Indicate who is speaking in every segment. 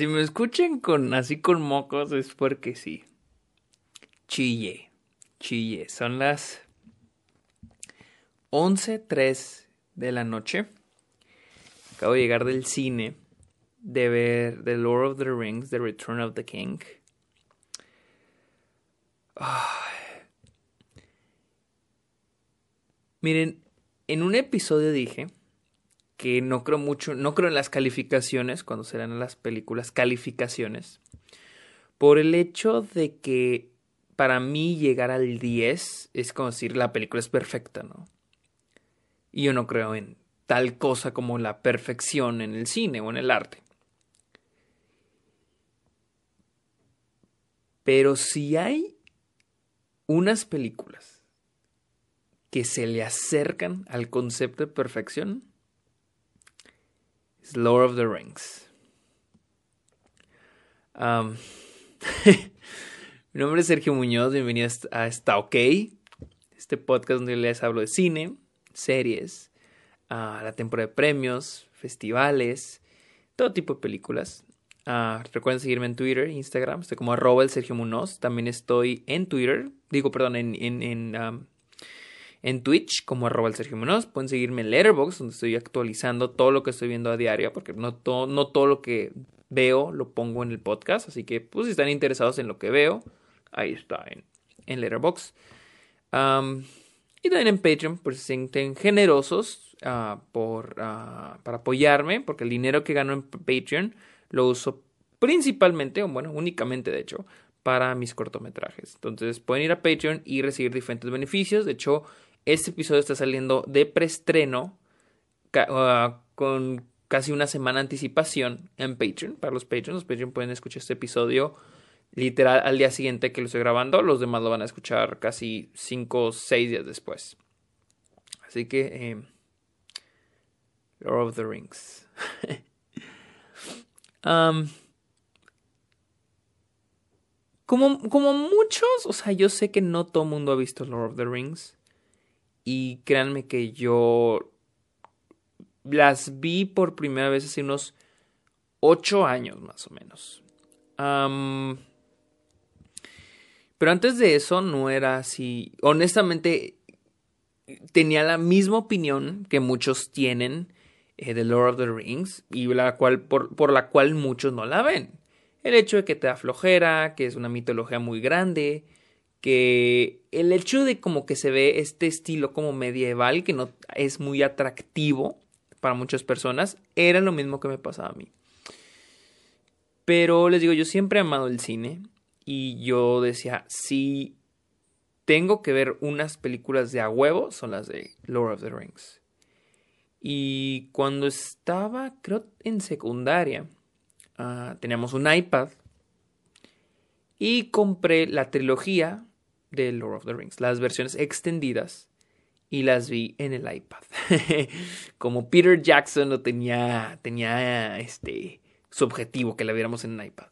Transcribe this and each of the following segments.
Speaker 1: Si me escuchen con así con mocos es porque sí. Chille, chille. Son las 11.03 de la noche. Acabo de llegar del cine de ver The Lord of the Rings, The Return of the King. Miren, en un episodio dije que no creo mucho, no creo en las calificaciones, cuando serán las películas, calificaciones, por el hecho de que para mí llegar al 10 es como decir la película es perfecta, ¿no? Y yo no creo en tal cosa como la perfección en el cine o en el arte. Pero si hay unas películas que se le acercan al concepto de perfección, es Lord of the Rings. mi nombre es Sergio Muñoz, bienvenido a Está OK, este podcast donde les hablo de cine, series, a la temporada de premios, festivales, todo tipo de películas. Uh, recuerden seguirme en Twitter, Instagram, estoy como arroba el Sergio Munoz. También estoy en Twitter, digo, perdón, en, en, en, en Twitch como arroba el Sergio Munoz. Pueden seguirme en Letterboxd, donde estoy actualizando todo lo que estoy viendo a diario, porque no, todo no todo lo que veo lo pongo en el podcast. Así que, pues, si están interesados en lo que veo, ahí está en, en Letterboxd. y también en Patreon, por si se sienten generosos uh, por, uh, para apoyarme, porque el dinero que gano en Patreon lo uso principalmente, o bueno, únicamente de hecho, para mis cortometrajes. Entonces pueden ir a Patreon y recibir diferentes beneficios. De hecho, este episodio está saliendo de preestreno ah, con casi una semana anticipación en Patreon. Para los Patreons, los Patreon pueden escuchar este episodio literal al día siguiente que lo estoy grabando. Los demás lo van a escuchar casi 5 o 6 días después. Así que... Eh, Lord of the Rings. como, como muchos, o sea, yo sé que no todo el mundo ha visto Lord of the Rings. Y créanme que yo las vi por primera vez hace unos ocho años más o menos. pero antes de eso no era así. Honestamente, tenía la misma opinión que muchos tienen eh, de Lord of the Rings y la cual, por, por la cual muchos no la ven. El hecho de que te da flojera, que es una mitología muy grande, que el hecho de como que se ve este estilo como medieval que no es muy atractivo para muchas personas, era lo mismo que me pasaba a mí. Pero les digo, yo siempre he amado el cine y yo decía, si tengo que ver unas películas de a huevo, son las de Lord of the Rings. Y cuando estaba, creo, en secundaria, uh, teníamos un iPad y compré la trilogía de Lord of the Rings, las versiones extendidas, y las vi en el iPad. Como Peter Jackson lo tenía, tenía este, su objetivo, que la viéramos en un iPad.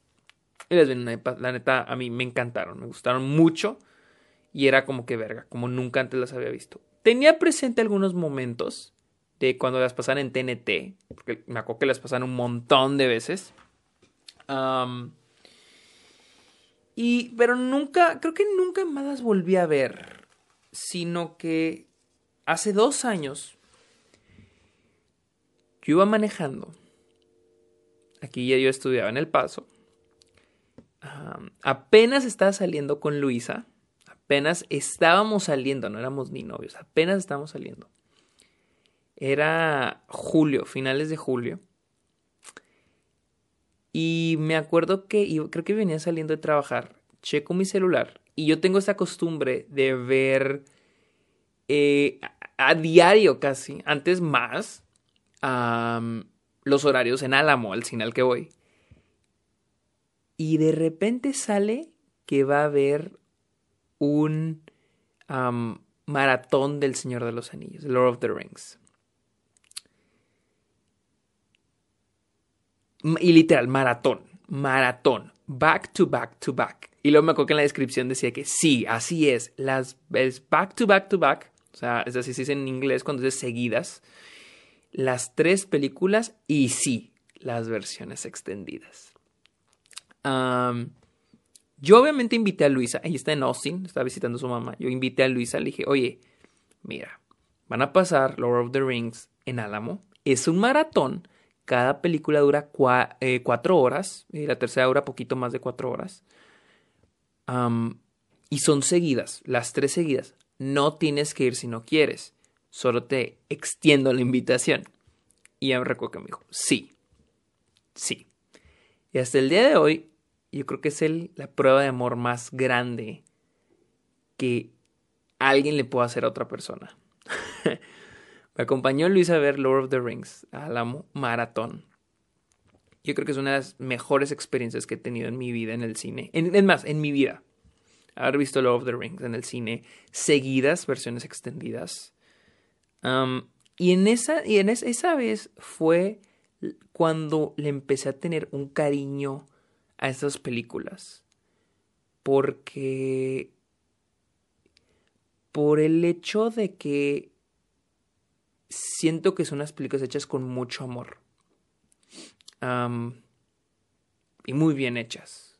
Speaker 1: Y las vi en un iPad. La neta, a mí me encantaron, me gustaron mucho. Y era como que verga, como nunca antes las había visto. Tenía presente algunos momentos de cuando las pasan en TNT, porque me acuerdo que las pasan un montón de veces. Y, pero nunca, creo que nunca más las volví a ver, sino que hace dos años yo iba manejando. Aquí ya yo estudiaba en El Paso. apenas estaba saliendo con Luisa. Apenas estábamos saliendo, no éramos ni novios, apenas estábamos saliendo. Era julio, finales de julio. Y me acuerdo que creo que venía saliendo de trabajar, checo mi celular y yo tengo esta costumbre de ver eh, a, diario casi, antes más, los horarios en Álamo, al cine al que voy. Y de repente sale que va a haber un maratón del Señor de los Anillos, Lord of the Rings. Y literal, maratón, maratón, back to back to back. Y luego me acuerdo que en la descripción decía que sí, así es, las es back to back to back, o sea, es así se dice en inglés cuando es seguidas, las tres películas y sí, las versiones extendidas. yo obviamente invité a Luisa, ahí está en Austin, está visitando a su mamá. Yo invité a Luisa, le dije, oye, mira, van a pasar Lord of the Rings en Álamo. Es un maratón. Cada película dura eh, cuatro horas. Y la tercera dura poquito más de cuatro horas. y son seguidas, las tres seguidas. No tienes que ir si no quieres. Solo te extiendo la invitación. Y ya me recuerdo que me dijo, sí, sí. Y hasta el día de hoy, yo creo que es el, la prueba de amor más grande que alguien le pueda hacer a otra persona. me acompañó Luis a ver Lord of the Rings, a la maratón. Yo creo que es una de las mejores experiencias que he tenido en mi vida en el cine. En, más, en mi vida. Haber visto Lord of the Rings en el cine, seguidas, versiones extendidas. y en esa, y en esa vez fue cuando le empecé a tener un cariño a estas películas. Porque por el hecho de que siento que son unas películas hechas con mucho amor. y muy bien hechas.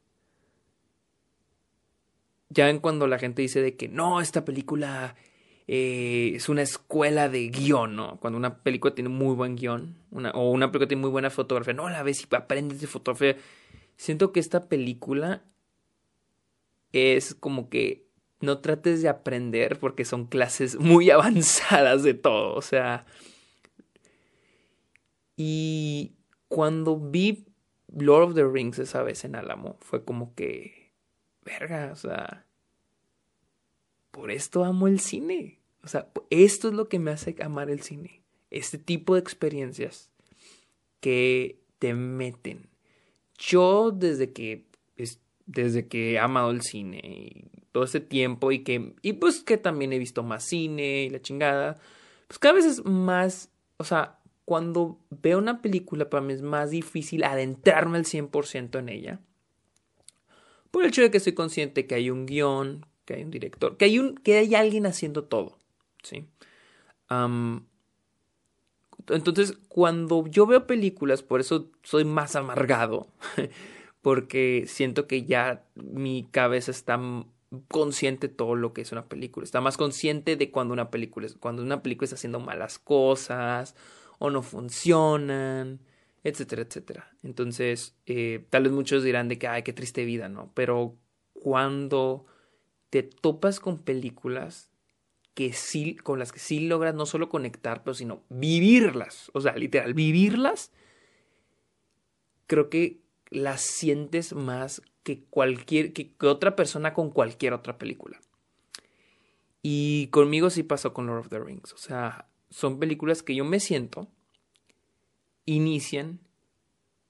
Speaker 1: Ya ven cuando la gente dice de que no, esta película eh, es una escuela de guion, ¿no? Cuando una película tiene muy buen guion, una, o una película tiene muy buena fotografía, no, la ves y aprendes de fotografía. Siento que esta película es como que no trates de aprender porque son clases muy avanzadas de todo, o sea... Y cuando vi Lord of the Rings esa vez en Álamo, fue como que, verga, o sea, por esto amo el cine. O sea, esto es lo que me hace amar el cine. Este tipo de experiencias que te meten. Yo desde que desde que he amado el cine todo ese tiempo y que y pues que también he visto más cine y la chingada, pues cada vez es más, o sea, cuando veo una película para mí es más difícil adentrarme al 100% en ella. Por el hecho de que estoy consciente que hay un guion, que hay un director, que hay un que hay alguien haciendo todo, ¿sí? entonces, cuando yo veo películas, por eso soy más amargado, porque siento que ya mi cabeza está consciente todo lo que es una película. Está más consciente de cuando una película, cuando una película está haciendo malas cosas o no funcionan, etcétera, etcétera. Entonces, eh, tal vez muchos dirán de que, ay, qué triste vida, ¿no? Pero cuando te topas con películas que sí, con las que sí logras no solo conectar, pero sino vivirlas, o sea, literal, vivirlas, creo que las sientes más que cualquier, que, otra persona con cualquier otra película. Y conmigo sí pasó con Lord of the Rings. O sea, son películas que yo me siento, inician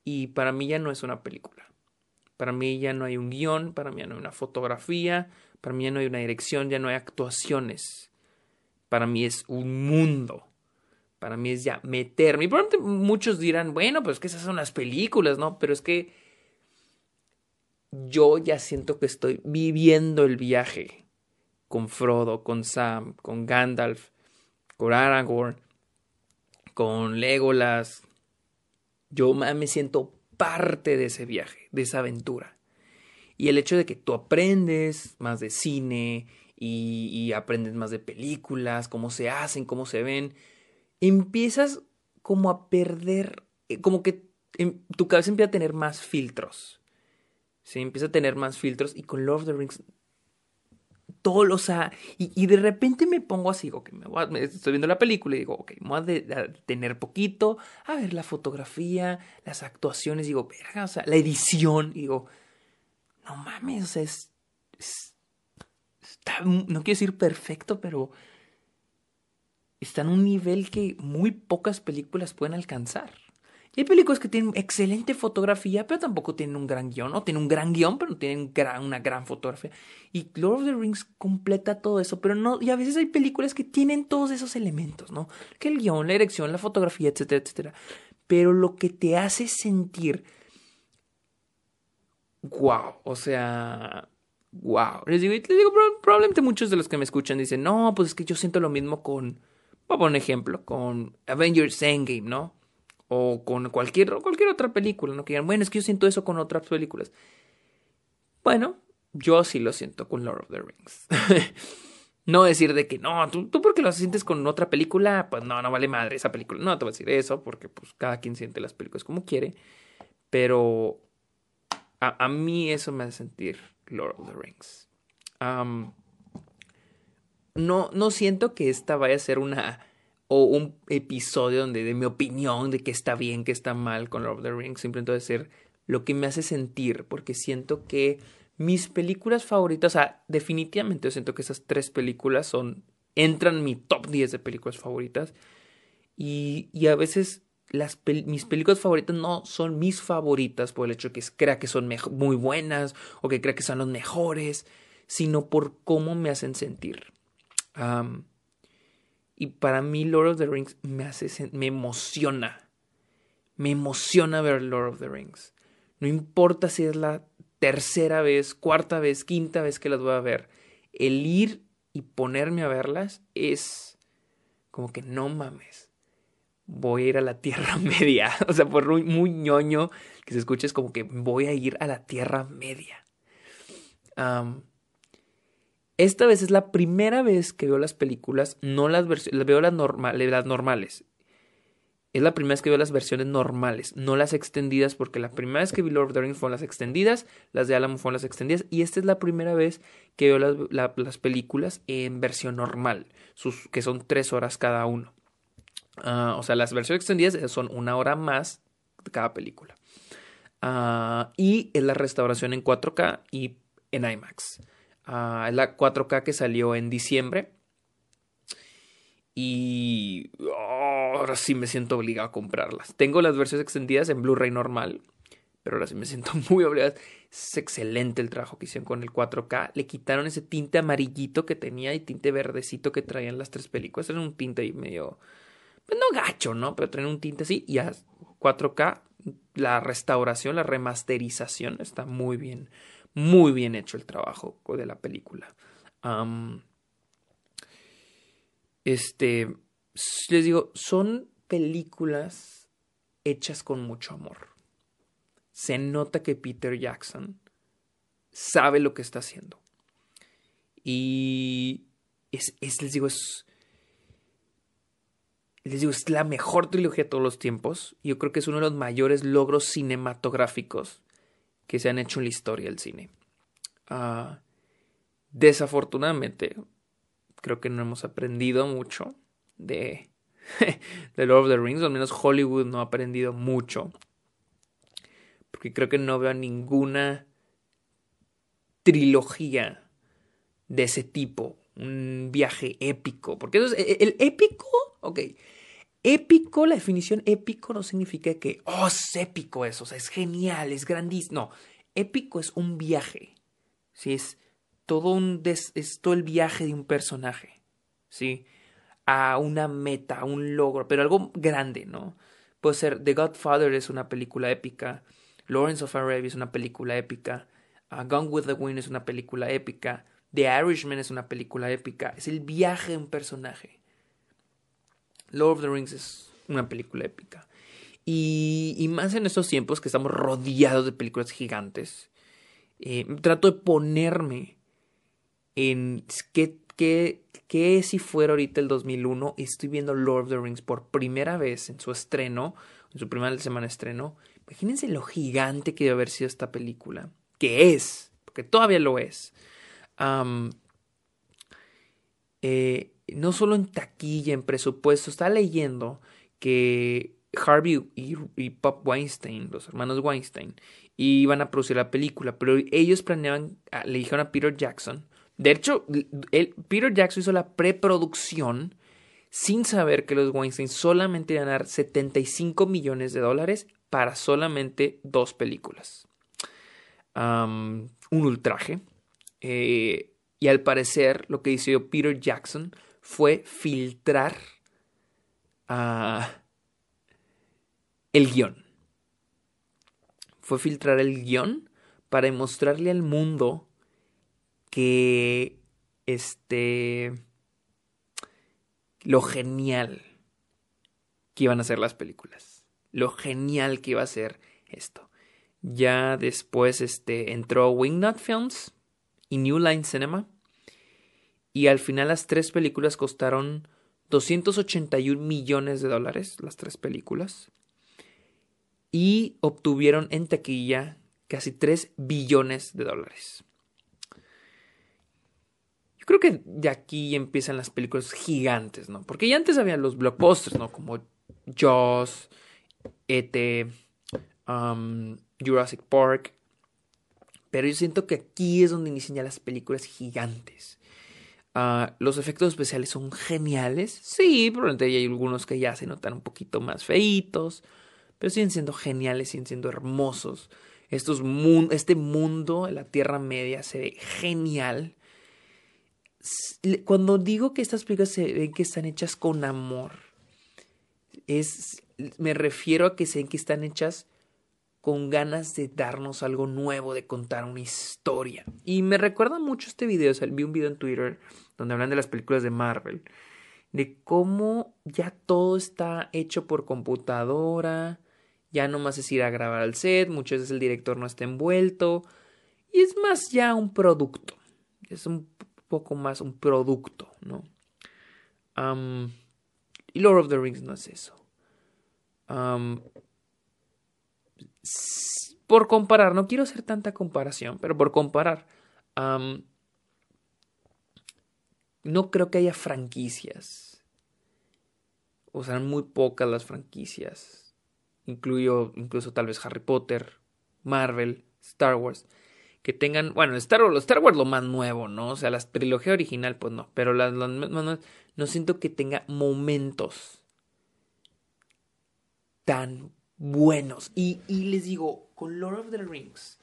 Speaker 1: y para mí ya no es una película. Para mí ya no hay un guion, para mí ya no hay una fotografía, para mí ya no hay una dirección, ya no hay actuaciones. Para mí es un mundo. Para mí es ya meterme. Y probablemente muchos dirán, bueno, pues que esas son las películas, ¿no? Pero es que yo ya siento que estoy viviendo el viaje con Frodo, con Sam, con Gandalf, con Aragorn, con Legolas. Yo me siento parte de ese viaje, de esa aventura. Y el hecho de que tú aprendes más de cine y, aprendes más de películas, cómo se hacen, cómo se ven, empiezas como a perder, eh, como que em, tu cabeza empieza a tener más filtros. ¿Sí? Empieza a tener más filtros y con Lord of the Rings todo, o sea, y, y, de repente me pongo así, que me, voy a, estoy viendo la película y digo, ok, me voy a, de, tener poquito, a ver la fotografía, las actuaciones, digo, verga, o sea, la edición, digo, no mames, o sea, es, está, no quiero decir perfecto, pero está en un nivel que muy pocas películas pueden alcanzar. Hay películas que tienen excelente fotografía, pero tampoco tienen un gran guion. O tienen un gran guion, pero no tienen una gran fotografía. Y Lord of the Rings completa todo eso, pero no. Y a veces hay películas que tienen todos esos elementos, ¿no? Que el guion, la dirección, la fotografía, etcétera, etcétera. Pero lo que te hace sentir. Wow, o sea. Wow. Les digo, les digo, probablemente muchos de los que me escuchan dicen, no, pues es que yo siento lo mismo con Voy a poner un ejemplo con Avengers Endgame, ¿no? O con cualquier, cualquier otra película, ¿no? Que digan, bueno, es que yo siento eso con otras películas. Bueno, yo sí lo siento con Lord of the Rings. no decir de que no, tú, tú porque lo sientes con otra película, pues no, no vale madre esa película. No te voy a decir eso, porque pues cada quien siente las películas como quiere. Pero a, a mí eso me hace sentir Lord of the Rings. no, no siento que esta vaya a ser una o un episodio donde de mi opinión de que está bien, que está mal con Lord of the Rings, simplemente ser lo que me hace sentir, porque siento que mis películas favoritas, o sea, definitivamente yo siento que esas tres películas son, entran en mi top 10 de películas favoritas, y, y a veces las mis películas favoritas no son mis favoritas por el hecho de que crea que son muy buenas o que crea que son los mejores, sino por cómo me hacen sentir. Y para mí Lord of the Rings me hace me emociona. Me emociona ver Lord of the Rings. No importa si es la tercera vez, cuarta vez, quinta vez que las voy a ver. El ir y ponerme a verlas es como que no mames voy a ir a la Tierra Media. O sea, por muy, ñoño que se escuche, es como que voy a ir a la Tierra Media. Esta vez es la primera vez que veo las películas, no las versiones, veo las, normales. Es la primera vez que veo las versiones normales, no las extendidas, porque la primera vez que vi Lord of the Rings fueron las extendidas, las de Alamo fueron las extendidas, y esta es la primera vez que veo las, las películas en versión normal, sus, que son tres horas cada uno. Ah, o sea, las versiones extendidas son una hora más de cada película. Ah, y es la restauración en 4K y en IMAX. Ah, es la 4K que salió en diciembre. Y ahora sí me siento obligado a comprarlas. Tengo las versiones extendidas en Blu-ray normal. Pero ahora sí me siento muy obligado. Es excelente el trabajo que hicieron con el 4K. Le quitaron ese tinte amarillito que tenía y tinte verdecito que traían las tres películas. Era un tinte ahí medio pues no gacho, ¿no? Pero tener un tinte así y a 4K, la restauración, la remasterización está muy bien, muy bien hecho el trabajo de la película. este, les digo, son películas hechas con mucho amor. Se nota que Peter Jackson sabe lo que está haciendo. Y es, es les digo, es, les digo, es la mejor trilogía de todos los tiempos. Yo creo que es uno de los mayores logros cinematográficos que se han hecho en la historia del cine. Ah, desafortunadamente, creo que no hemos aprendido mucho de, de Lord of the Rings, al menos Hollywood no ha aprendido mucho. Porque creo que no veo ninguna trilogía de ese tipo, un viaje épico. Porque eso es, el épico, ok, Épico, la definición épico no significa que, oh, es épico eso, o sea, es genial, es grandísimo. No, épico es un viaje, ¿sí? Es todo, un es todo el viaje de un personaje, ¿sí? A una meta, a un logro, pero algo grande, ¿no? Puede ser The Godfather es una película épica, Lawrence of Arabia es una película épica, uh, Gone with the Wind es una película épica, The Irishman es una película épica, es el viaje de un personaje. Lord of the Rings es una película épica. Y, más en estos tiempos que estamos rodeados de películas gigantes. Eh, trato de ponerme en qué, qué, si fuera ahorita el 2001 y estoy viendo Lord of the Rings por primera vez en su estreno, en su primera semana de estreno. Imagínense lo gigante que debe haber sido esta película. Que es, porque todavía lo es. eh, no solo en taquilla, en presupuesto, está leyendo que Harvey y, Pop Weinstein, los hermanos Weinstein, iban a producir la película, pero ellos planeaban, ah, le dijeron a Peter Jackson, de hecho, Peter Jackson hizo la preproducción sin saber que los Weinstein solamente iban a dar 75 millones de dólares para solamente dos películas. un ultraje. Eh, y al parecer, lo que hizo Peter Jackson fue filtrar el guion. Fue filtrar el guion para demostrarle al mundo que este lo genial que iban a ser las películas. lo genial que iba a ser esto. Ya después este, entró Wingnut Films y New Line Cinema. Y al final las tres películas costaron 281 millones de dólares, las tres películas. Y obtuvieron en taquilla casi 3 billones de dólares. Yo creo que de aquí empiezan las películas gigantes, ¿no? Porque ya antes había los blockbusters, ¿no? Como Jaws, E.T., um, Jurassic Park. Pero yo siento que aquí es donde inician ya las películas gigantes. Ah, los efectos especiales son geniales. Sí, probablemente hay algunos que ya se notan un poquito más feitos. Pero siguen siendo geniales, siguen siendo hermosos. Estos este mundo la Tierra Media se ve genial. Cuando digo que estas películas se ven que están hechas con amor, es, me refiero a que se ven que están hechas con ganas de darnos algo nuevo, de contar una historia. Y me recuerda mucho este video, vi un video en Twitter donde hablan de las películas de Marvel, de cómo ya todo está hecho por computadora, ya no más es ir a grabar al set, muchas veces el director no está envuelto, y es más ya un producto, es un poco más un producto, ¿no? y Lord of the Rings no es eso por comparar, no quiero hacer tanta comparación, pero por comparar, no creo que haya franquicias. O sea, muy pocas las franquicias. Incluyo incluso tal vez Harry Potter, Marvel, Star Wars. Que tengan, bueno, Star Wars, Star Wars lo más nuevo, ¿no? O sea, la trilogía original, pues no. Pero las, no siento que tenga momentos tan buenos. Y, les digo, con Lord of the Rings,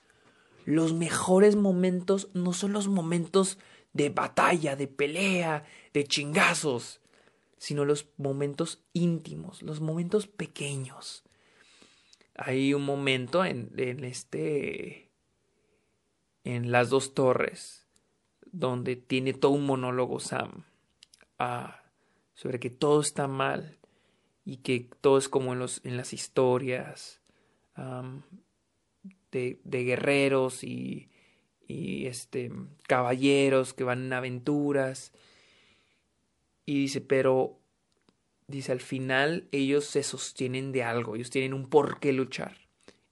Speaker 1: los mejores momentos no son los momentos de batalla, de pelea, de chingazos, sino los momentos íntimos, los momentos pequeños. Hay un momento en, en este. en las dos torres. Donde tiene todo un monólogo Sam. Ah, sobre que todo está mal y que todo es como en, los, en las historias de, de, guerreros y, y este, caballeros que van en aventuras. Y dice, pero, dice, al final ellos se sostienen de algo, ellos tienen un por qué luchar.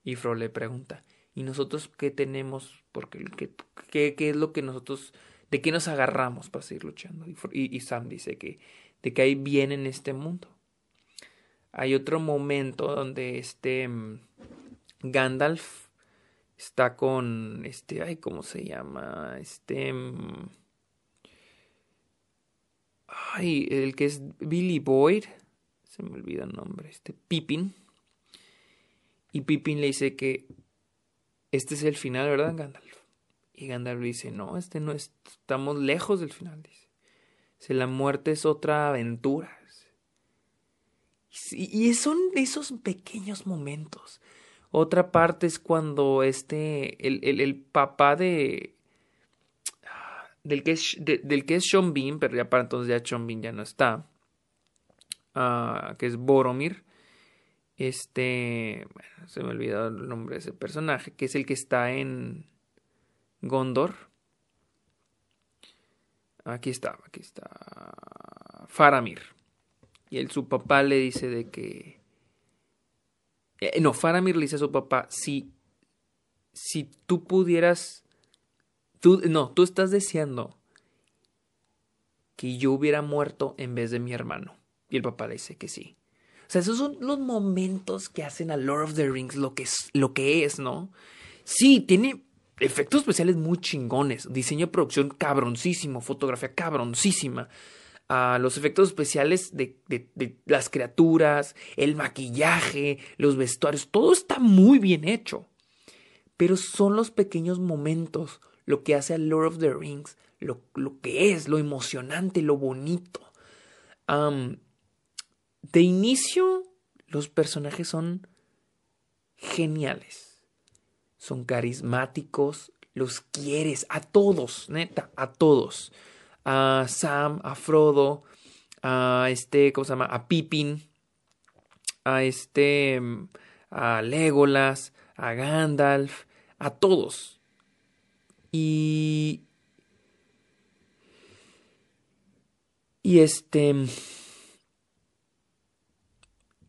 Speaker 1: Y Fro le pregunta, ¿y nosotros qué tenemos? Porque, ¿qué, qué, qué es lo que nosotros, de qué nos agarramos para seguir luchando? Y, y Sam dice que de que hay bien en este mundo hay otro momento donde este mm, Gandalf está con este, ay, ¿cómo se llama? Este mm, ay, el que es Billy Boyd, se me olvida el nombre, este Pippin. Y Pippin le dice que este es el final, ¿verdad, Gandalf? Y Gandalf dice, no, este no es, estamos lejos del final, dice. La muerte es otra aventura. Y son esos pequeños momentos. Otra parte es cuando este, el, el, papá de, del que, es, del que es Sean Bean, pero ya para entonces ya Sean Bean ya no está, ah, que es Boromir, este, se me olvidó el nombre de ese personaje, que es el que está en Gondor. Aquí está, aquí está. Faramir. Y él, su papá le dice de que... Eh, no, Faramir le dice a su papá, si, si tú pudieras... Tú, no, tú estás deseando que yo hubiera muerto en vez de mi hermano. Y el papá le dice que sí. O sea, esos son los momentos que hacen a Lord of the Rings lo que es, lo que es ¿no? Sí, tiene efectos especiales muy chingones, diseño de producción cabroncísimo, fotografía cabroncísima a los efectos especiales de, de, las criaturas, el maquillaje, los vestuarios, todo está muy bien hecho. Pero son los pequeños momentos lo que hace a Lord of the Rings, lo, lo que es, lo emocionante, lo bonito. de inicio, los personajes son geniales. Son carismáticos, los quieres a todos, neta, a todos a Sam, a Frodo, a este, ¿cómo se llama? A Pippin, a este, a Legolas, a Gandalf, a todos. Y... Y este...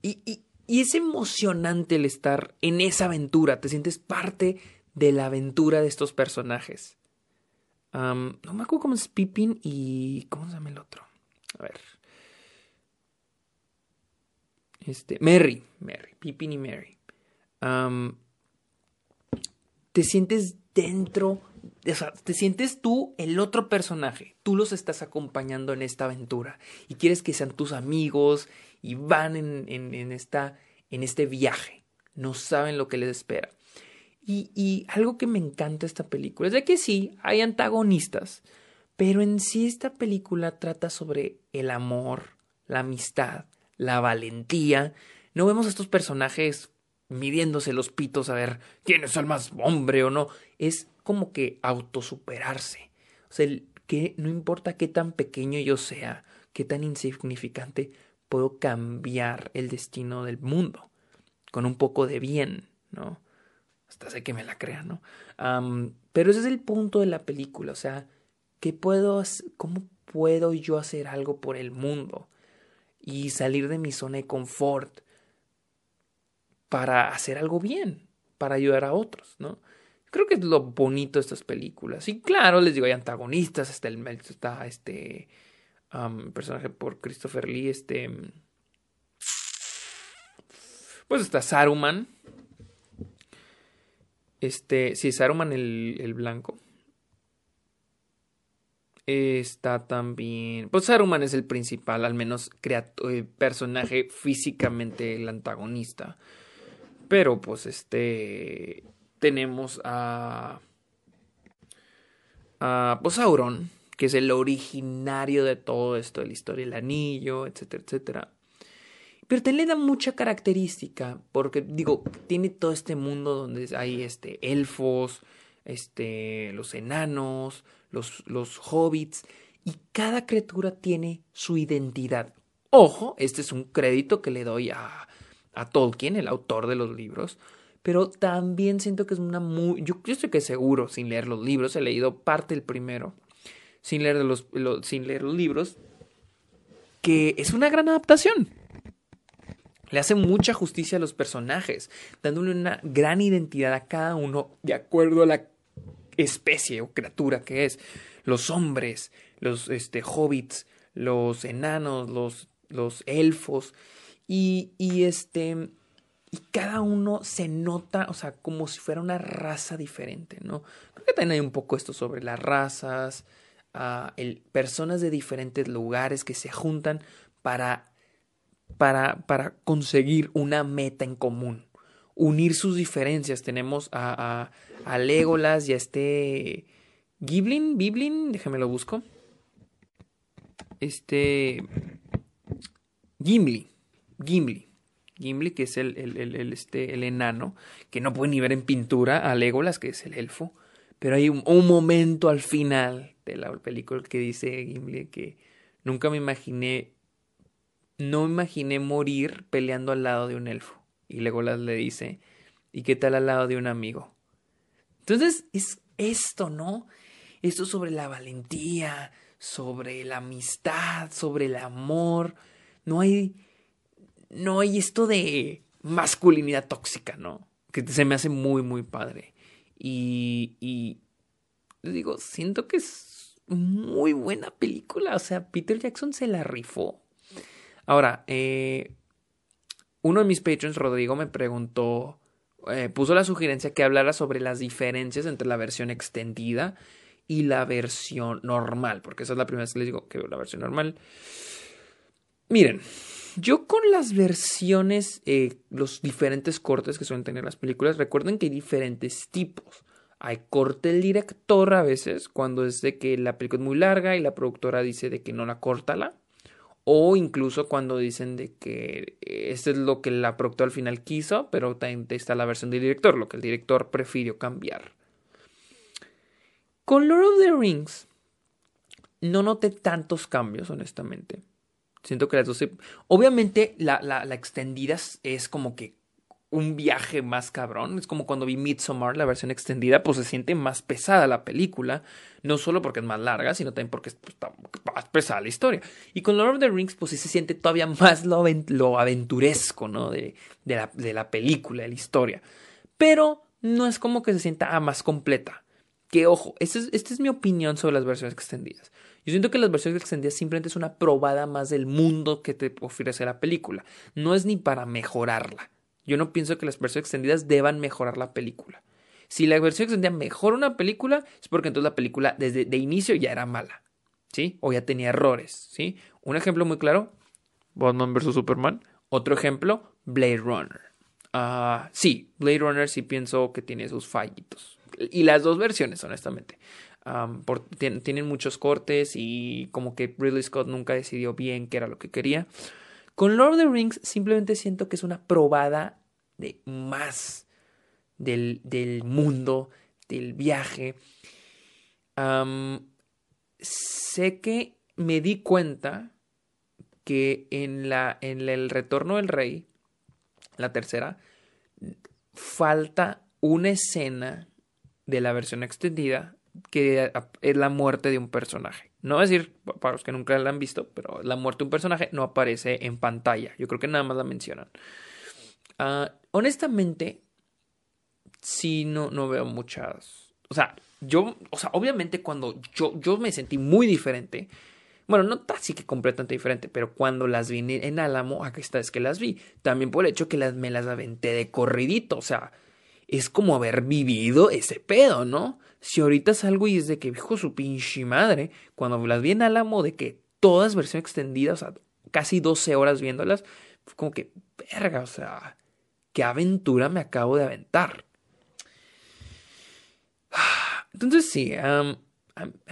Speaker 1: Y, y, y, es emocionante el estar en esa aventura, te sientes parte de la aventura de estos personajes. No me acuerdo cómo es Pippin y... ¿Cómo se llama el otro? A ver. Este, Mary, Mary, Pippin y Mary. te sientes dentro, o sea, te sientes tú el otro personaje. Tú los estás acompañando en esta aventura y quieres que sean tus amigos y van en, en, esta, en este viaje. No saben lo que les espera. Y, y algo que me encanta esta película es de que sí, hay antagonistas, pero en sí esta película trata sobre el amor, la amistad, la valentía. No vemos a estos personajes midiéndose los pitos a ver quién es el más hombre o no. Es como que autosuperarse. O sea, que no importa qué tan pequeño yo sea, qué tan insignificante, puedo cambiar el destino del mundo con un poco de bien, ¿no? Hasta sé que me la crea, ¿no? pero ese es el punto de la película, o sea, ¿qué puedo, cómo puedo yo hacer algo por el mundo? y salir de mi zona de confort para hacer algo bien, para ayudar a otros, ¿no? Creo que es lo bonito de estas películas. Y claro, les digo, hay antagonistas, está el está este personaje por Christopher Lee, este pues está Saruman. Este, sí, Saruman el, el blanco. Está también. Pues Saruman es el principal, al menos eh, personaje físicamente el antagonista. Pero pues este. Tenemos a. a pues Sauron, que es el originario de todo esto, de la historia del anillo, etcétera, etcétera. Pero también le da mucha característica, porque digo, tiene todo este mundo donde hay este elfos, este los enanos, los, hobbits, y cada criatura tiene su identidad. Ojo, este es un crédito que le doy a, a Tolkien, el autor de los libros, pero también siento que es una muy... Yo, estoy que seguro, sin leer los libros, he leído parte del primero, sin leer, los, sin leer los libros, que es una gran adaptación. Le hace mucha justicia a los personajes, dándole una gran identidad a cada uno de acuerdo a la especie o criatura que es. Los hombres, los este, hobbits, los enanos, los, los elfos. Y, y este. Y cada uno se nota, o sea, como si fuera una raza diferente, ¿no? Creo que también hay un poco esto sobre las razas, uh, el, personas de diferentes lugares que se juntan para, para, para conseguir una meta en común unir sus diferencias. Tenemos a, a, a Legolas y a este Giblin, Biblin, déjame lo busco. Este Gimli, Gimli, Gimli que es el, el, este, el enano que no puede ni ver en pintura a Legolas que es el elfo. Pero hay un, un momento al final de la película que dice Gimli que nunca me imaginé, no imaginé morir peleando al lado de un elfo. Y Legolas le dice, ¿y qué tal al lado de un amigo? Entonces es esto, ¿no? Esto sobre la valentía, sobre la amistad, sobre el amor. No hay, no hay esto de masculinidad tóxica, ¿no? Que se me hace muy, muy padre. Y, y digo, siento que es muy buena película. O sea, Peter Jackson se la rifó. Ahora, eh, uno de mis patrons, Rodrigo, me preguntó, eh, puso la sugerencia que hablara sobre las diferencias entre la versión extendida y la versión normal, porque esa es la primera vez que les digo que veo la versión normal. Miren, yo con las versiones, eh, los diferentes cortes que suelen tener las películas, recuerden que hay diferentes tipos. Hay corte del director a veces, cuando es de que la película es muy larga y la productora dice de que no la córtala o incluso cuando dicen de que esto es lo que la productora al final quiso, pero también está la versión del director, lo que el director prefirió cambiar. Con Lord of the Rings no noté tantos cambios, honestamente. Siento que las dos... Obviamente la, la, la extendida es como que un viaje más cabrón. Es como cuando vi Midsommar, la versión extendida, pues se siente más pesada la película. No solo porque es más larga, sino también porque pues, está más pesada la historia. Y con Lord of the Rings, pues sí se siente todavía más lo, lo aventuresco, ¿no? De, de, la, película, de la historia. Pero no es como que se sienta más completa. Que ojo, es, esta es mi opinión sobre las versiones extendidas. Yo siento que las versiones extendidas simplemente es una probada más del mundo que te ofrece la película. No es ni para mejorarla. Yo no pienso que las versiones extendidas deban mejorar la película. Si la versión extendida mejora una película, es porque entonces la película desde de inicio ya era mala. ¿Sí? O ya tenía errores. ¿Sí? Un ejemplo muy claro, Batman vs. Superman. Otro ejemplo, Blade Runner. Uh, sí, Blade Runner sí pienso que tiene sus fallitos. Y las dos versiones, honestamente. Tienen muchos cortes y como que Ridley Scott nunca decidió bien qué era lo que quería. Con Lord of the Rings simplemente siento que es una probada de más del, del mundo, del viaje. sé que me di cuenta que en, la, en el retorno del rey, la tercera, falta una escena de la versión extendida que es la muerte de un personaje. No voy a decir, para los que nunca la han visto, pero la muerte de un personaje no aparece en pantalla. Yo creo que nada más la mencionan. Uh, honestamente, sí, no, no veo muchas. O sea, yo, o sea, obviamente cuando yo, yo me sentí muy diferente. Bueno, no así que completamente diferente, pero cuando las vi en Álamo, aquí está, es que las vi. También por el hecho que las, me las aventé de corridito. O sea, es como haber vivido ese pedo, ¿no? Si ahorita salgo y es de que dijo su pinche madre, cuando las vi en Álamo, de que todas versión extendida, o sea, casi 12 horas viéndolas, fue como que, verga, o sea, qué aventura me acabo de aventar. Entonces sí, a,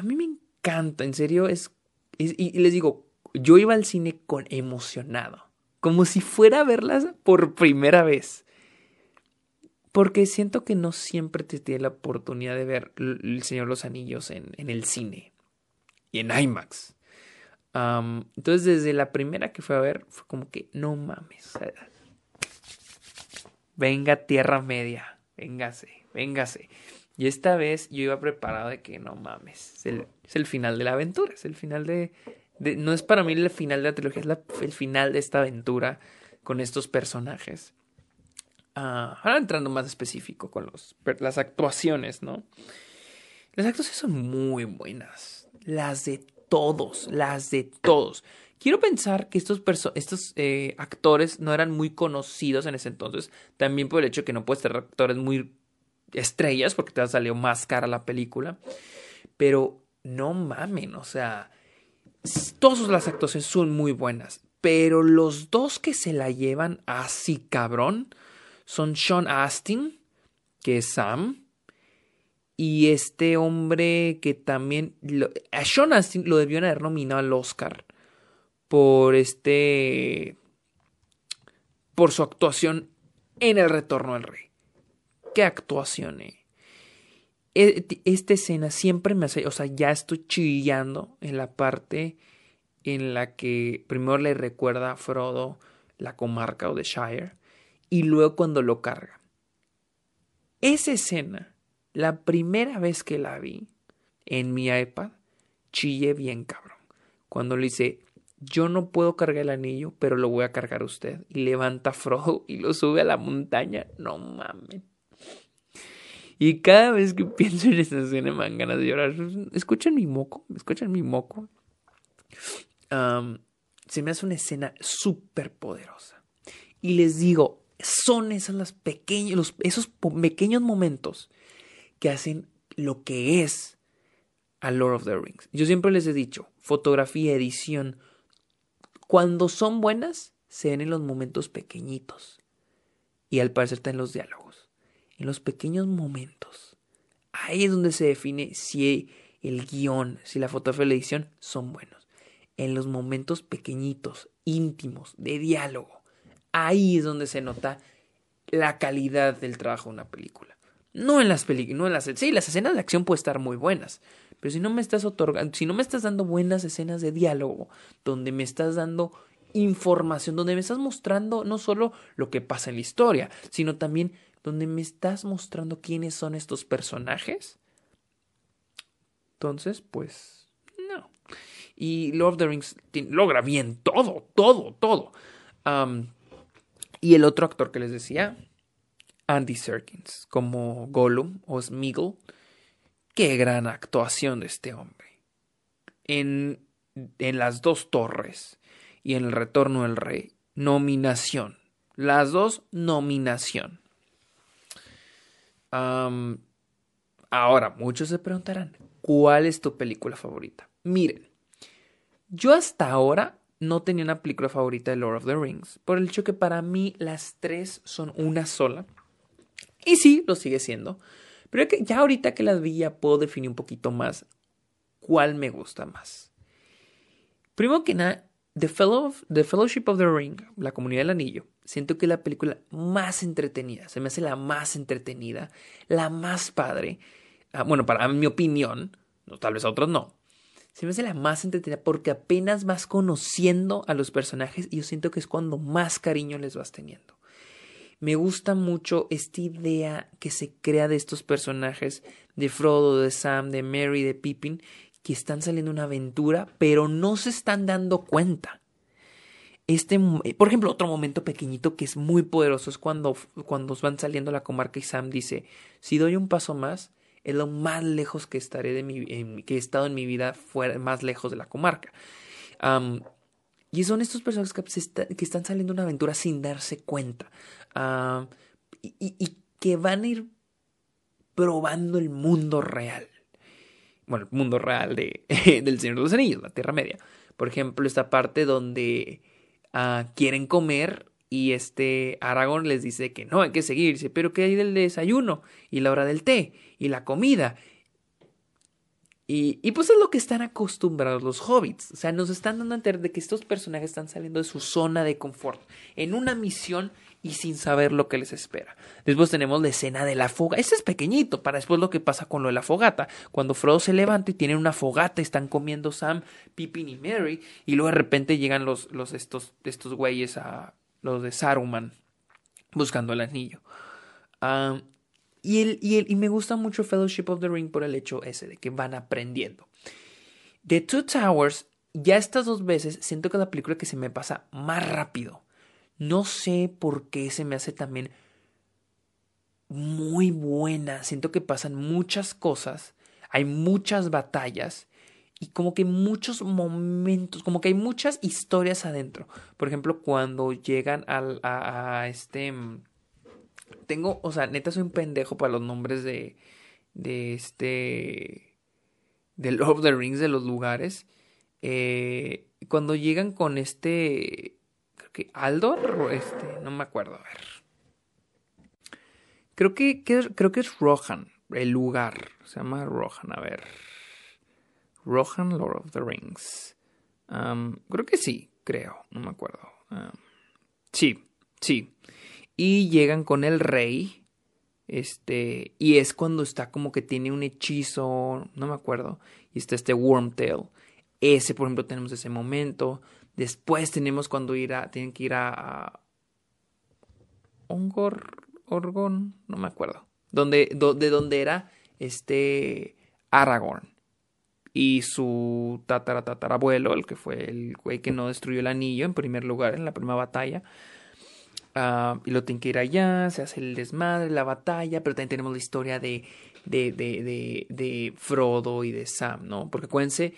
Speaker 1: mí me encanta, en serio, es, y les digo, yo iba al cine con emocionado, como si fuera a verlas por primera vez. Porque siento que no siempre te tiene la oportunidad de ver El Señor los Anillos en, el cine y en IMAX. entonces, desde la primera que fue a ver, fue como que no mames. Venga, Tierra Media. Véngase, véngase. Y esta vez yo iba preparado de que no mames. Es el, final de la aventura. Es el final de, No es para mí el final de la trilogía, es el final de esta aventura con estos personajes. Ah, ahora entrando más específico con los, las actuaciones, ¿no? Las actuaciones son muy buenas. Las de todos, las de todos. Quiero pensar que estos, estos eh, actores no eran muy conocidos en ese entonces. También por el hecho de que no puedes ser actores muy estrellas porque te ha salido más cara la película. Pero no mamen, o sea, todas las actuaciones son muy buenas. Pero los dos que se la llevan así cabrón son Sean Astin, que es Sam, y este hombre que también... a Sean Astin lo debieron haber nominado al Oscar por este... por su actuación en El Retorno del Rey. ¿Qué actuación, eh? E, esta escena siempre me hace, o sea, ya estoy chillando en la parte en la que primero le recuerda a Frodo la comarca o de Shire y luego cuando lo carga. Esa escena, la primera vez que la vi en mi iPad, chillé bien cabrón. Cuando le dice, yo no puedo cargar el anillo, pero lo voy a cargar usted. Y levanta a Frodo y lo sube a la montaña. No mames. Y cada vez que pienso en esa escena me dan ganas de llorar. Escuchen mi moco, escuchan mi moco. se me hace una escena súper poderosa. Y les digo, son esas las pequeños, esos pequeños momentos que hacen lo que es a Lord of the Rings. Yo siempre les he dicho, fotografía, edición, cuando son buenas, se ven en los momentos pequeñitos. Y al parecer está en los diálogos. En los pequeños momentos. Ahí es donde se define si el guion, si la fotografía y la edición son buenos. En los momentos pequeñitos, íntimos, de diálogo ahí es donde se nota la calidad del trabajo de una película. No en las películas, no en las... Sí, las escenas de acción pueden estar muy buenas, Pero si no me estás otorgando, si no me estás dando buenas escenas de diálogo, donde me estás dando información, donde me estás mostrando no solo lo que pasa en la historia, sino también donde me estás mostrando quiénes son estos personajes. Entonces, pues, no. Y Lord of the Rings logra bien todo, todo, todo. Y el otro actor que les decía, Andy Serkins, como Gollum o Smeagol. Qué gran actuación de este hombre. En, en las dos torres y en el retorno del rey, nominación. Las dos, nominación. ahora, muchos se preguntarán, ¿cuál es tu película favorita? Miren, yo hasta ahora no tenía una película favorita de Lord of the Rings, por el hecho que para mí las tres son una sola. Y sí, lo sigue siendo. Pero ya ahorita que las vi ya puedo definir un poquito más cuál me gusta más. Primero que nada, The, Fellowship of the Ring, la comunidad del anillo, siento que es la película más entretenida, se me hace la más entretenida, la más padre. Ah, bueno, para mi opinión, tal vez a otros no. Se me hace la más entretenida porque apenas vas conociendo a los personajes y yo siento que es cuando más cariño les vas teniendo. Me gusta mucho esta idea que se crea de estos personajes, de Frodo, de Sam, de Mary, de Pippin, que están saliendo una aventura, pero no se están dando cuenta. Este, por ejemplo, otro momento pequeñito que es muy poderoso es cuando, cuando van saliendo a la comarca y Sam dice, si doy un paso más, es lo más lejos que estaré de mi, que he estado en mi vida fuera, más lejos de la comarca. y son estos personajes que, están saliendo una aventura sin darse cuenta. y, y, que van a ir probando el mundo real bueno, el mundo real de, del Señor de los Anillos, la Tierra Media. Por ejemplo, esta parte donde ah, quieren comer y este Aragorn les dice que no, hay que seguirse, pero ¿qué hay del desayuno? Y la hora del té, y la comida. Y, y, pues es lo que están acostumbrados los hobbits. O sea, nos están dando a entender de que estos personajes están saliendo de su zona de confort en una misión y sin saber lo que les espera. Después tenemos la escena de la fogata. Este es pequeñito para después lo que pasa con lo de la fogata. Cuando Frodo se levanta y tienen una fogata, están comiendo Sam, Pippin y Mary y luego de repente llegan los, los estos, estos güeyes a los de Saruman buscando el anillo. y, el, y, el, y me gusta mucho Fellowship of the Ring por el hecho ese de que van aprendiendo. The Two Towers, ya estas dos veces siento que la película que se me pasa más rápido. No sé por qué se me hace también muy buena. Siento que pasan muchas cosas, hay muchas batallas y como que muchos momentos, como que hay muchas historias adentro. Por ejemplo, cuando llegan al, a, este... Mm, tengo, o sea, neta soy un pendejo para los nombres de, de este... de Lord of the Rings, de los lugares. Eh, cuando llegan con este que Aldor este, no me acuerdo, a ver. Creo que, creo que es Rohan, el lugar. Se llama Rohan, a ver. Rohan, Lord of the Rings. creo que sí, creo, no me acuerdo. sí, sí. Y llegan con el rey. Este, y es cuando está como que tiene un hechizo, no me acuerdo. Y está este Wormtail. Ese, por ejemplo, tenemos ese momento. Después tenemos cuando ir a, tienen que ir a, a Ongor, Orgon, no me acuerdo. Donde, de donde era este Aragorn. Y su tatara, tatarabuelo, el que fue el güey que no destruyó el anillo en primer lugar en la primera batalla. Ah, y lo tienen que ir allá, se hace el desmadre, la batalla, pero también tenemos la historia de, de, de, de, de Frodo y de Sam, ¿no? Porque acuérdense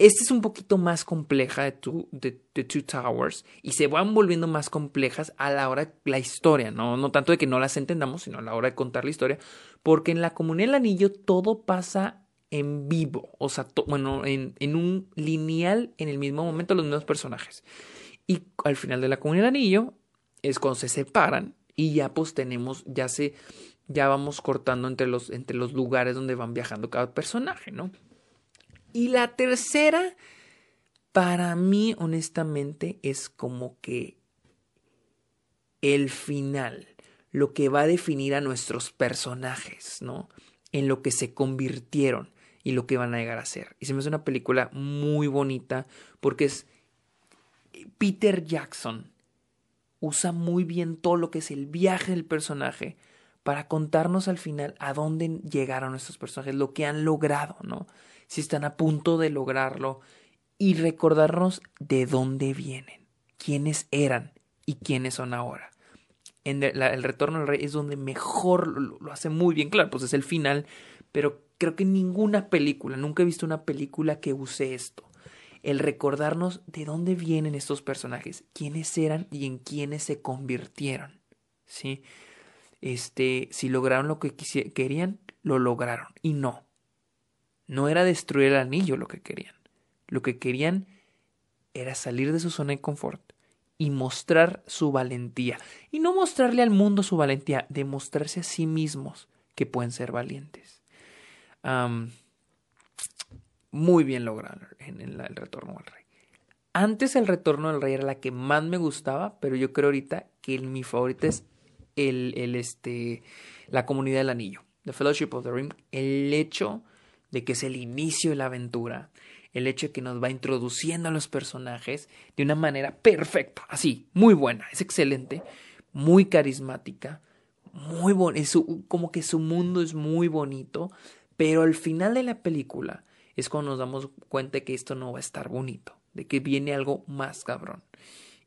Speaker 1: esta es un poquito más compleja de, Two, de, Two Towers y se van volviendo más complejas a la hora de la historia, ¿no? no tanto de que no las entendamos, sino a la hora de contar la historia, porque en la Comunidad del Anillo todo pasa en vivo, o sea, bueno, en, en, un lineal en el mismo momento los mismos personajes. Y al final de la Comunidad del Anillo es cuando se separan y ya pues tenemos, ya se, ya vamos cortando entre los, entre los lugares donde van viajando cada personaje, ¿no? Y la tercera, para mí, honestamente, es como que el final, lo que va a definir a nuestros personajes, ¿no? En lo que se convirtieron. Y lo que van a llegar a ser. Y se me hace una película muy bonita porque es Peter Jackson usa muy bien todo lo que es el viaje del personaje para contarnos al final a dónde llegaron estos personajes, lo que han logrado, ¿no? Si están a punto de lograrlo y recordarnos de dónde vienen, quiénes eran y quiénes son ahora. En el, retorno al rey es donde mejor lo, hace muy bien, claro, pues es el final, pero creo que ninguna película, nunca he visto una película que use esto el recordarnos de dónde vienen estos personajes, quiénes eran y en quiénes se convirtieron. ¿Sí? Este, si lograron lo que querían, lo lograron. Y no. No era destruir el anillo lo que querían. Lo que querían era salir de su zona de confort y mostrar su valentía. Y no mostrarle al mundo su valentía, demostrarse a sí mismos que pueden ser valientes muy bien logrado en, el retorno al rey. Antes el retorno al rey era la que más me gustaba, pero yo creo ahorita que mi favorita es el, el, este, la comunidad del anillo, The Fellowship of the Ring, el hecho de que es el inicio de la aventura, el hecho de que nos va introduciendo a los personajes de una manera perfecta, así, muy buena, es excelente, muy carismática, muy bonito, como que su mundo es muy bonito, pero al final de la película es cuando nos damos cuenta que esto no va a estar bonito, de que viene algo más cabrón.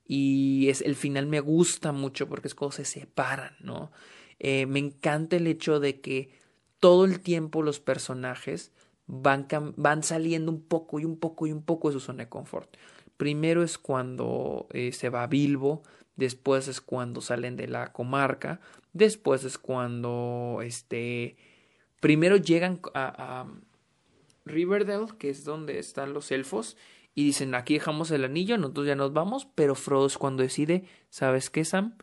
Speaker 1: Y es, el final me gusta mucho porque es cuando se separan, ¿no? Eh, me encanta el hecho de que todo el tiempo los personajes van, van saliendo un poco y un poco y un poco de su zona de confort. Primero es cuando eh, se va a Bilbo, después es cuando salen de la comarca, después es cuando este primero llegan a Riverdale, que es donde están los elfos, y dicen, aquí dejamos el anillo, nosotros ya nos vamos, pero Frodo es cuando decide, ¿sabes qué, Sam?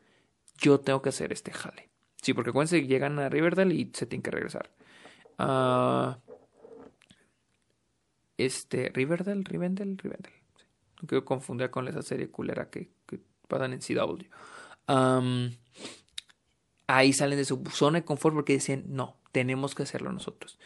Speaker 1: Yo tengo que hacer este jale. Sí, porque acuérdense que llegan a Riverdale y se tienen que regresar. Uh, este, Riverdale, Rivendell, Rivendell. No quiero confundir con esa serie culera que, que pasan en CW. Ahí salen de su zona de confort porque dicen, no, tenemos que hacerlo nosotros.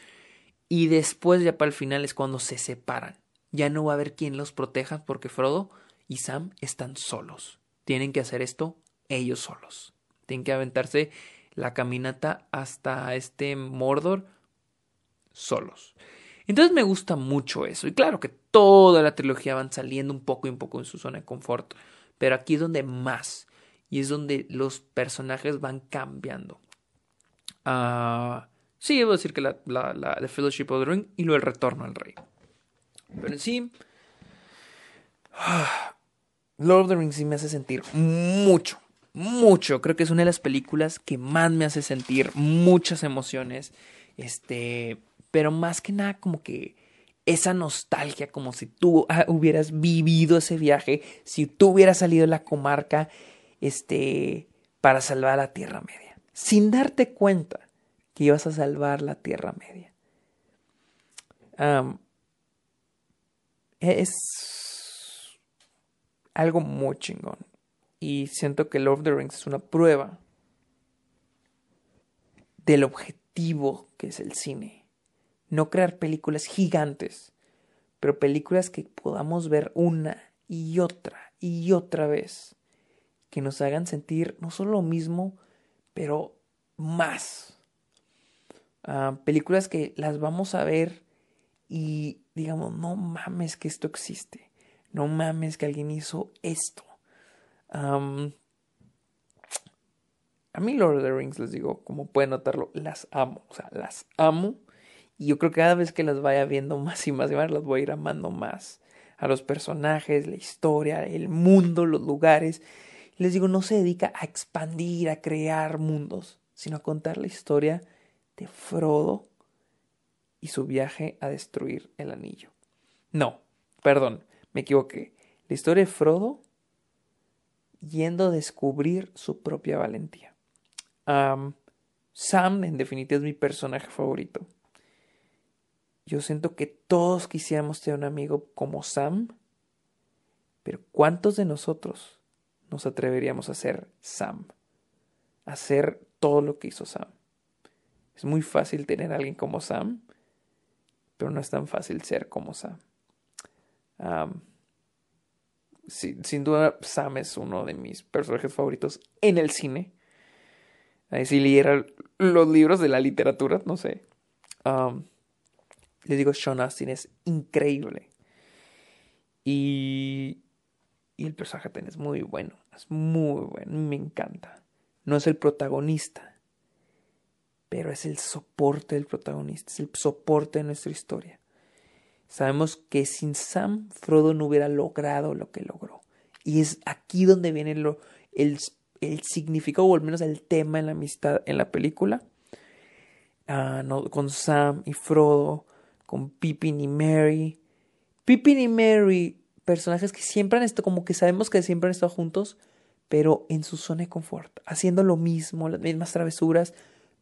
Speaker 1: Y después ya para el final es cuando se separan. Ya no va a haber quien los proteja porque Frodo y Sam están solos. Tienen que hacer esto ellos solos. Tienen que aventarse la caminata hasta este Mordor solos. Entonces me gusta mucho eso. Y claro que toda la trilogía van saliendo un poco y un poco en su zona de confort. Pero aquí es donde más. Y es donde los personajes van cambiando. Ah... Sí, debo decir que la, la, The Fellowship of the Ring y luego el retorno al rey. Pero en sí, Lord of the Rings sí me hace sentir mucho, mucho. Creo que es una de las películas que más me hace sentir muchas emociones. Este, pero más que nada como que esa nostalgia, como si tú ah, hubieras vivido ese viaje, si tú hubieras salido de la comarca, este, para salvar la Tierra Media, sin darte cuenta que ibas a salvar la Tierra Media. es algo muy chingón. Y siento que Lord of the Rings es una prueba del objetivo que es el cine. No crear películas gigantes, pero películas que podamos ver una y otra y otra vez. Que nos hagan sentir no solo lo mismo, pero más. Ah, películas que las vamos a ver y digamos, no mames que esto existe, no mames que alguien hizo esto. a mí Lord of the Rings, les digo, como pueden notarlo, las amo, o sea, las amo. Y yo creo que cada vez que las vaya viendo más y más y más, las voy a ir amando más. A los personajes, la historia, el mundo, los lugares. Les digo, no se dedica a expandir, a crear mundos, sino a contar la historia de Frodo y su viaje a destruir el anillo. No, perdón, me equivoqué. La historia de Frodo yendo a descubrir su propia valentía. Sam, en definitiva, es mi personaje favorito. Yo siento que todos quisiéramos tener un amigo como Sam, pero ¿cuántos de nosotros nos atreveríamos a ser Sam? A hacer todo lo que hizo Sam. Es muy fácil tener a alguien como Sam, pero no es tan fácil ser como Sam. sin duda, Sam es uno de mis personajes favoritos en el cine. Ahí si leyera los libros de la literatura, no sé. le digo, Sean Austin es increíble. Y, y el personaje también es muy bueno. Muy bueno. Me encanta. No es el protagonista. Pero es el soporte del protagonista. Es el soporte de nuestra historia. Sabemos que sin Sam, Frodo no hubiera logrado lo que logró. Y es aquí donde viene lo, el, el significado, o al menos el tema en la amistad en la película. Ah, con Sam y Frodo, con Pippin y Mary. Pippin y Mary, personajes que siempre han estado, como que sabemos que siempre han estado juntos, pero en su zona de confort, haciendo lo mismo, las mismas travesuras,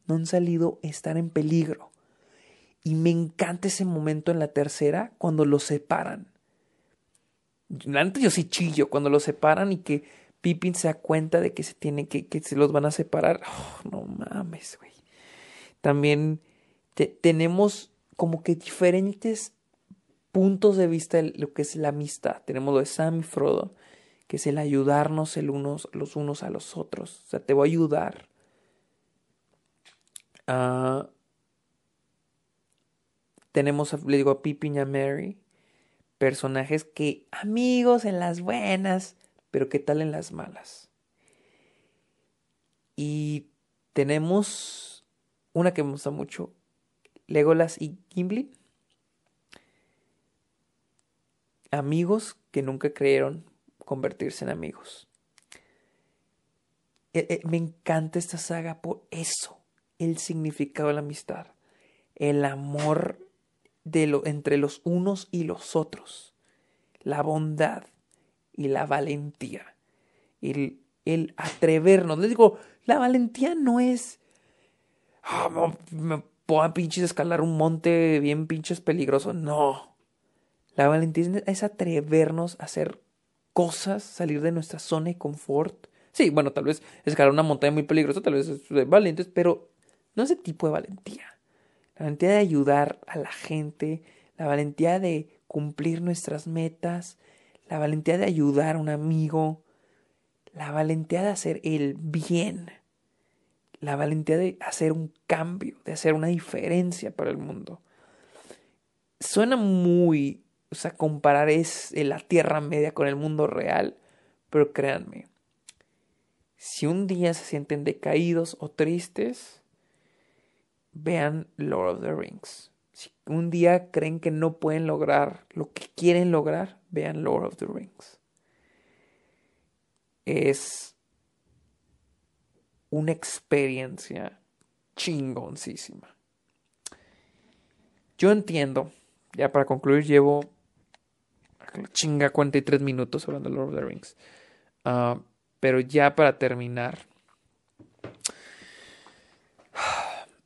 Speaker 1: no han salido a estar en peligro. Y me encanta ese momento en la tercera cuando los separan. Antes yo sí chillo cuando los separan y que Pippin se da cuenta de que se tiene que, que se los van a separar. Oh, no mames, güey. También tenemos como que diferentes puntos de vista lo que es la amistad. Tenemos lo de Sam y Frodo, que es el ayudarnos el unos, los unos a los otros. O sea, te voy a ayudar. Uh, tenemos, le digo a Pippin y a Mary, personajes que amigos en las buenas, pero qué tal en las malas. Y tenemos una que me gusta mucho, Legolas y Gimli. Amigos que nunca creyeron convertirse en amigos. E, e, me encanta esta saga por eso, el significado de la amistad, el amor de lo, entre los unos y los otros, la bondad y la valentía, el, el atrevernos. Les digo, la valentía no es, oh, me puedo a pinches escalar un monte bien pinches peligroso, no. La valentía es atrevernos a hacer cosas, salir de nuestra zona de confort. Sí, bueno, tal vez escalar una montaña muy peligrosa, tal vez es valientes, pero no ese tipo de valentía. La valentía de ayudar a la gente, la valentía de cumplir nuestras metas, la valentía de ayudar a un amigo, la valentía de hacer el bien, la valentía de hacer un cambio, de hacer una diferencia para el mundo. Suena muy o sea, comparar es la Tierra Media con el mundo real, pero créanme, si un día se sienten decaídos o tristes, vean Lord of the Rings. Si un día creen que no pueden lograr lo que quieren lograr, vean Lord of the Rings. Es una experiencia chingoncísima. Yo entiendo, ya para concluir, llevo chinga 43 minutos hablando de Lord of the Rings. Ah, pero ya para terminar.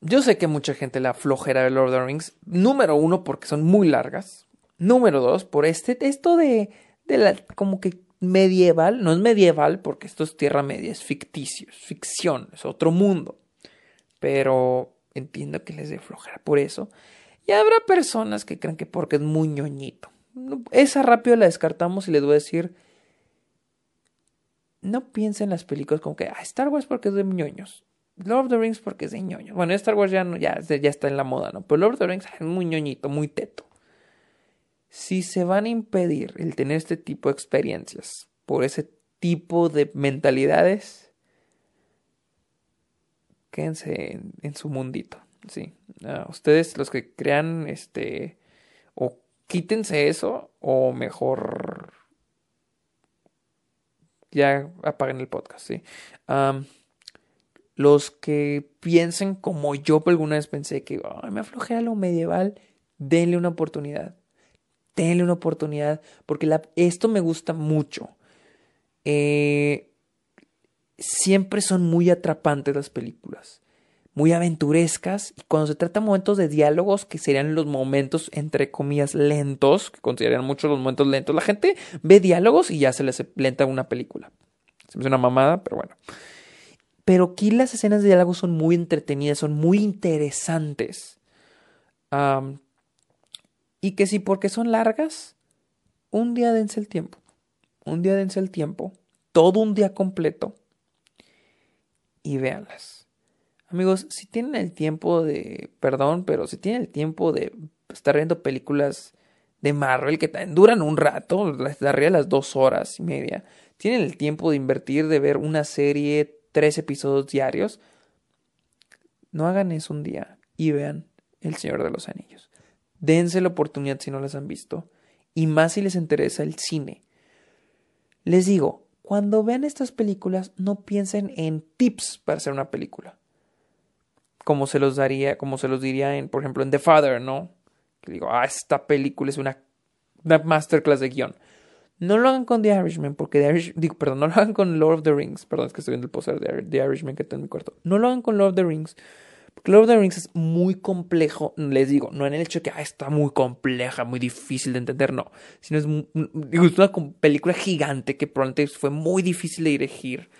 Speaker 1: Yo sé que mucha gente la flojera de Lord of the Rings. Número uno, porque son muy largas. Número dos, por este, esto de, de la, como que medieval. No es medieval porque esto es Tierra Media, es ficticio, es ficción, es otro mundo. Pero entiendo que les dé flojera por eso. Y habrá personas que creen que porque es muy ñoñito esa rápido la descartamos y les voy a decir, no piensen en las películas como que, ah, Star Wars porque es de ñoños. Lord of the Rings porque es de ñoños. Bueno, Star Wars ya, no, ya, ya está en la moda, ¿no? Pero Lord of the Rings es muy ñoñito, muy teto. Si se van a impedir el tener este tipo de experiencias por ese tipo de mentalidades, quédense en, su mundito, ¿sí? Ah, ustedes, los que crean, este, quítense eso o mejor ya apaguen el podcast, ¿sí? los que piensen como yo alguna vez pensé que me aflojé a lo medieval, denle una oportunidad. Denle una oportunidad porque esto me gusta mucho. Eh, siempre son muy atrapantes las películas muy aventurescas y cuando se trata de momentos de diálogos que serían los momentos entre comillas lentos, que consideran mucho los momentos lentos, la gente ve diálogos y ya se les lenta una película. Se me hace una mamada, pero bueno. Pero aquí las escenas de diálogo son muy entretenidas, son muy interesantes. Y que si porque son largas, un día dense el tiempo. Un día dense el tiempo. Todo un día completo. Y véanlas. Amigos, si tienen el tiempo de. Perdón, pero si tienen el tiempo de estar viendo películas de Marvel que duran un rato, arriba las dos horas y media. Tienen el tiempo de invertir, de ver una serie, tres episodios diarios. No hagan eso un día y vean El Señor de los Anillos. Dense la oportunidad si no las han visto. Y más si les interesa el cine. Les digo, cuando vean estas películas, no piensen en tips para hacer una película. Como se los daría, como se los diría en, por ejemplo, en The Father, ¿no? Que digo, ah, esta película es una, masterclass de guion. No lo hagan con The Irishman, porque The digo, perdón, no lo hagan con Lord of the Rings. Perdón, es que estoy viendo el poster de The Irishman que está en mi cuarto. No lo hagan con Lord of the Rings, Lord of the Rings es muy complejo, les digo, no en el hecho de que ah, está muy compleja, muy difícil de entender, no, sino es, es una película gigante que probablemente fue muy difícil de dirigir.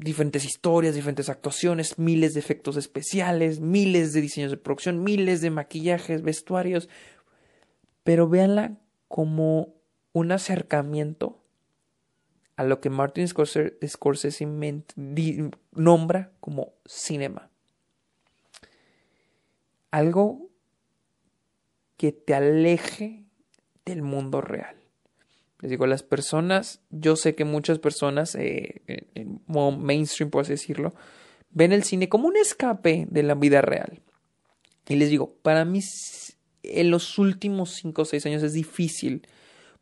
Speaker 1: Diferentes historias, diferentes actuaciones, miles de efectos especiales, miles de diseños de producción, miles de maquillajes, vestuarios, pero véanla como un acercamiento a lo que Martin Scorsese, nombra como cinema. Algo que te aleje del mundo real. Les digo, las personas, yo sé que muchas personas, eh, en mainstream, por así decirlo, ven el cine como un escape de la vida real. Y les digo, para mí en los últimos 5 o 6 años es difícil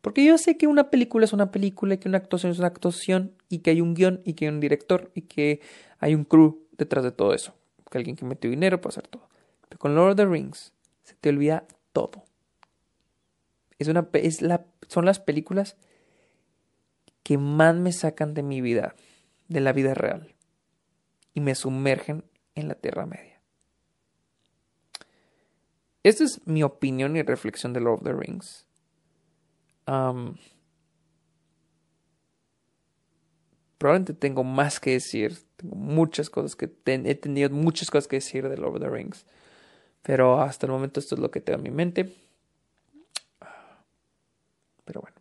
Speaker 1: porque yo sé que una película es una película y que una actuación es una actuación y que hay un guion y que hay un director y que hay un crew detrás de todo eso. Que alguien que metió dinero para hacer todo. Pero con Lord of the Rings se te olvida todo. Es una, es la, son las películas que más me sacan de mi vida, de la vida real, y me sumergen en la Tierra Media. Esta es mi opinión y reflexión de Lord of the Rings probablemente tengo más que decir. Tengo muchas cosas que he tenido muchas cosas que decir de Lord of the Rings. Pero hasta el momento esto es lo que tengo en mi mente. Pero bueno.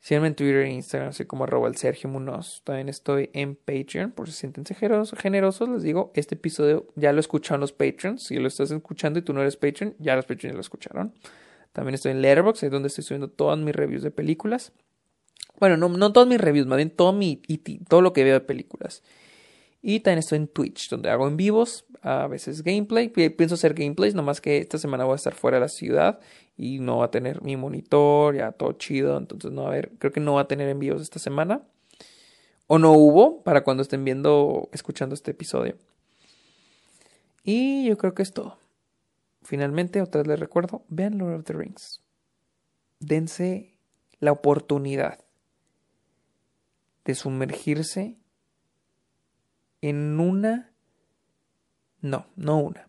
Speaker 1: Síganme en Twitter e Instagram, así como arroba el Sergio Munoz. También estoy en Patreon, por si se sienten generosos, les digo, este episodio ya lo escucharon los Patreons. Si lo estás escuchando y tú no eres Patreon, ya los Patreons lo escucharon. También estoy en Letterboxd, donde estoy subiendo todas mis reviews de películas. Bueno, no, no todas mis reviews, más bien todo, mi, todo lo que veo de películas. Y también estoy en Twitch, donde hago en vivos, a veces gameplay. Pienso hacer gameplays, nomás que esta semana voy a estar fuera de la ciudad y no va a tener mi monitor, ya todo chido. Entonces, no va a ver, creo que no va a tener envíos esta semana. O no hubo para cuando estén viendo, escuchando este episodio. Y yo creo que es todo. Finalmente, otra vez les recuerdo, vean Lord of the Rings. Dense la oportunidad de sumergirse en una... No, no una.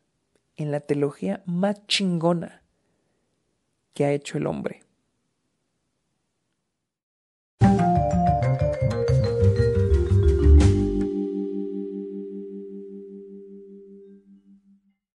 Speaker 1: En la teología más chingona que ha hecho el hombre.